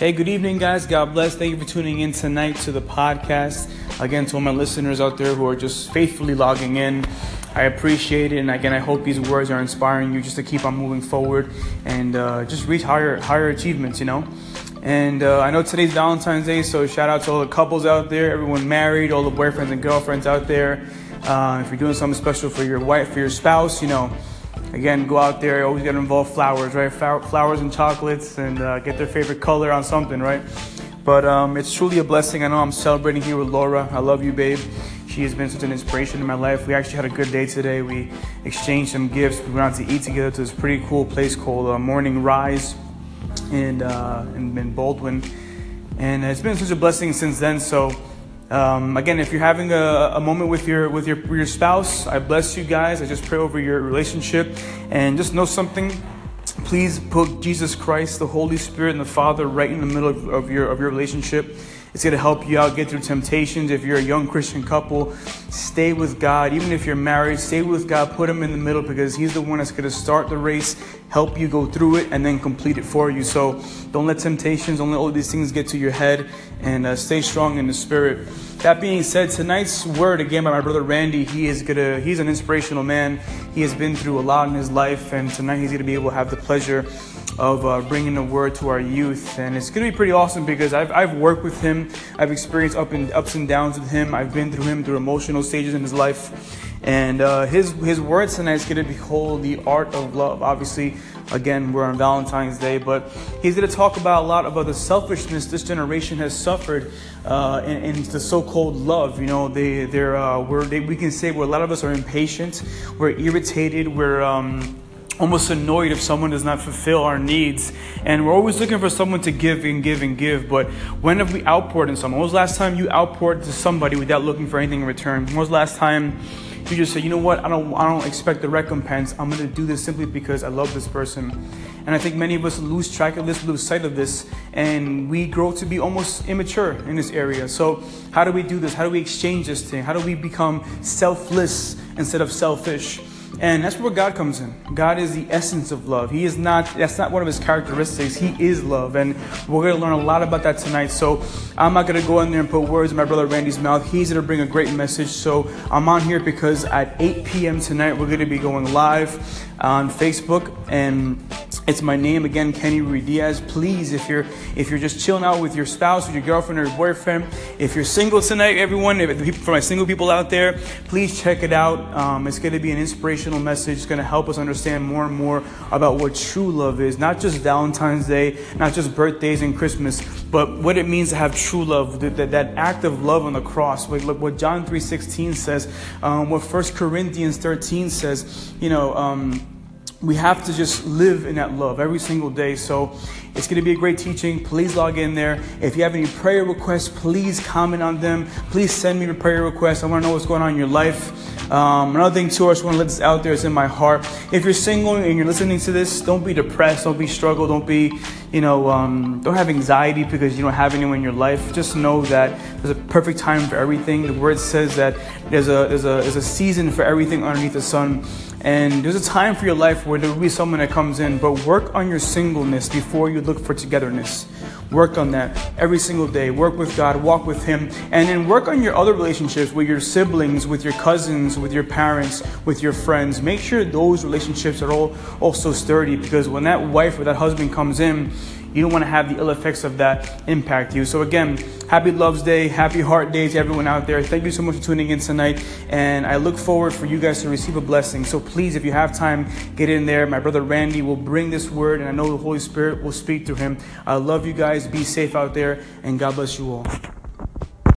Hey, good evening, guys. God bless. Thank you for tuning in tonight to the podcast. Again, to all my listeners out there who are just faithfully logging in, I appreciate it. And again, I hope these words are inspiring you just to keep on moving forward and uh, just reach higher, higher achievements, you know? And uh, I know today's Valentine's Day, so shout out to all the couples out there, everyone married, all the boyfriends and girlfriends out there. Uh, if you're doing something special for your wife, for your spouse, you know, again, go out there, always get involved flowers, right? Flowers and chocolates, and uh, get their favorite color on something, right? But um, it's truly a blessing. I know I'm celebrating here with Laura. I love you, babe. She has been such an inspiration in my life. We actually had a good day today. We exchanged some gifts. We went out to eat together to this pretty cool place called uh, Morning Rise in, uh, in, in Baldwin. And it's been such a blessing since then. So um, again, if you're having a, a, moment with your with your your spouse, I bless you guys. I just pray over your relationship, and just know something. Please put Jesus Christ, the Holy Spirit, and the Father right in the middle of, of your of your relationship. It's going to help you out get through temptations. If you're a young Christian couple, stay with God. Even if you're married, stay with God. Put Him in the middle because He's the one that's going to start the race, help you go through it, and then complete it for you. So don't let temptations, don't let all these things get to your head, and uh, stay strong in the Spirit. That being said, tonight's word again by my brother Randy. He is gonna. He's an inspirational man. He has been through a lot in his life, and tonight he's gonna be able to have the pleasure of uh, bringing the word to our youth. And it's going to be pretty awesome because I've, I've worked with him. I've experienced up and ups and downs with him. I've been through him through emotional stages in his life. And uh, his, his words tonight is going to be called the art of love. Obviously, again, we're on Valentine's Day, but he's going to talk about a lot about the selfishness this generation has suffered uh, in, in, the so-called love. You know, they, they're, uh, we're, they, we can say where a lot of us are impatient, we're irritated, we're... Um, almost annoyed if someone does not fulfill our needs. And we're always looking for someone to give and give and give. But when have we outpoured in someone? When was the last time you outpoured to somebody without looking for anything in return? When was the last time you just say, you know what, I don't, I don't expect the recompense. I'm going to do this simply because I love this person. And I think many of us lose track of this, lose sight of this, and we grow to be almost immature in this area. So, how do we do this? How do we exchange this thing? How do we become selfless instead of selfish? And that's where God comes in. God is the essence of love. He is not, that's not one of his characteristics. He is love. And we're going to learn a lot about that tonight. So I'm not going to go in there and put words in my brother Randy's mouth. He's going to bring a great message. So I'm on here because at 8 p.m. tonight, we're going to be going live on Facebook. And it's my name again, Kenny Ruidiaz. Please, if you're if you're just chilling out with your spouse, with your girlfriend or your boyfriend, if you're single tonight, everyone, if, for my single people out there, please check it out. Um, it's going to be an inspirational message. It's going to help us understand more and more about what true love is. Not just Valentine's Day, not just birthdays and Christmas, but what it means to have true love. That, that, that act of love on the cross. Like, what John three sixteen says. Um, what First Corinthians thirteen says. You know. Um, we have to just live in that love every single day. So it's going to be a great teaching. Please log in there. If you have any prayer requests, please comment on them. Please send me your prayer requests. I want to know what's going on in your life. Um, another thing, too, I just want to let this out there. It's in my heart. If you're single and you're listening to this, don't be depressed. Don't be struggle. Don't be, you know, um, don't have anxiety because you don't have anyone in your life. Just know that there's a perfect time for everything. The word says that there's a there's a there's a season for everything underneath the sun. And there's a time for your life where there will be someone that comes in, but work on your singleness before you look for togetherness. Work on that every single day. Work with God, walk with Him, and then work on your other relationships with your siblings, with your cousins, with your parents, with your friends. Make sure those relationships are all also sturdy because when that wife or that husband comes in, you don't want to have the ill effects of that impact you. So, again, happy Love's Day, happy Heart Day to everyone out there. Thank you so much for tuning in tonight. And I look forward for you guys to receive a blessing. So, please, if you have time, get in there. My brother Randy will bring this word, and I know the Holy Spirit will speak through him. I love you guys. Be safe out there, and God bless you all.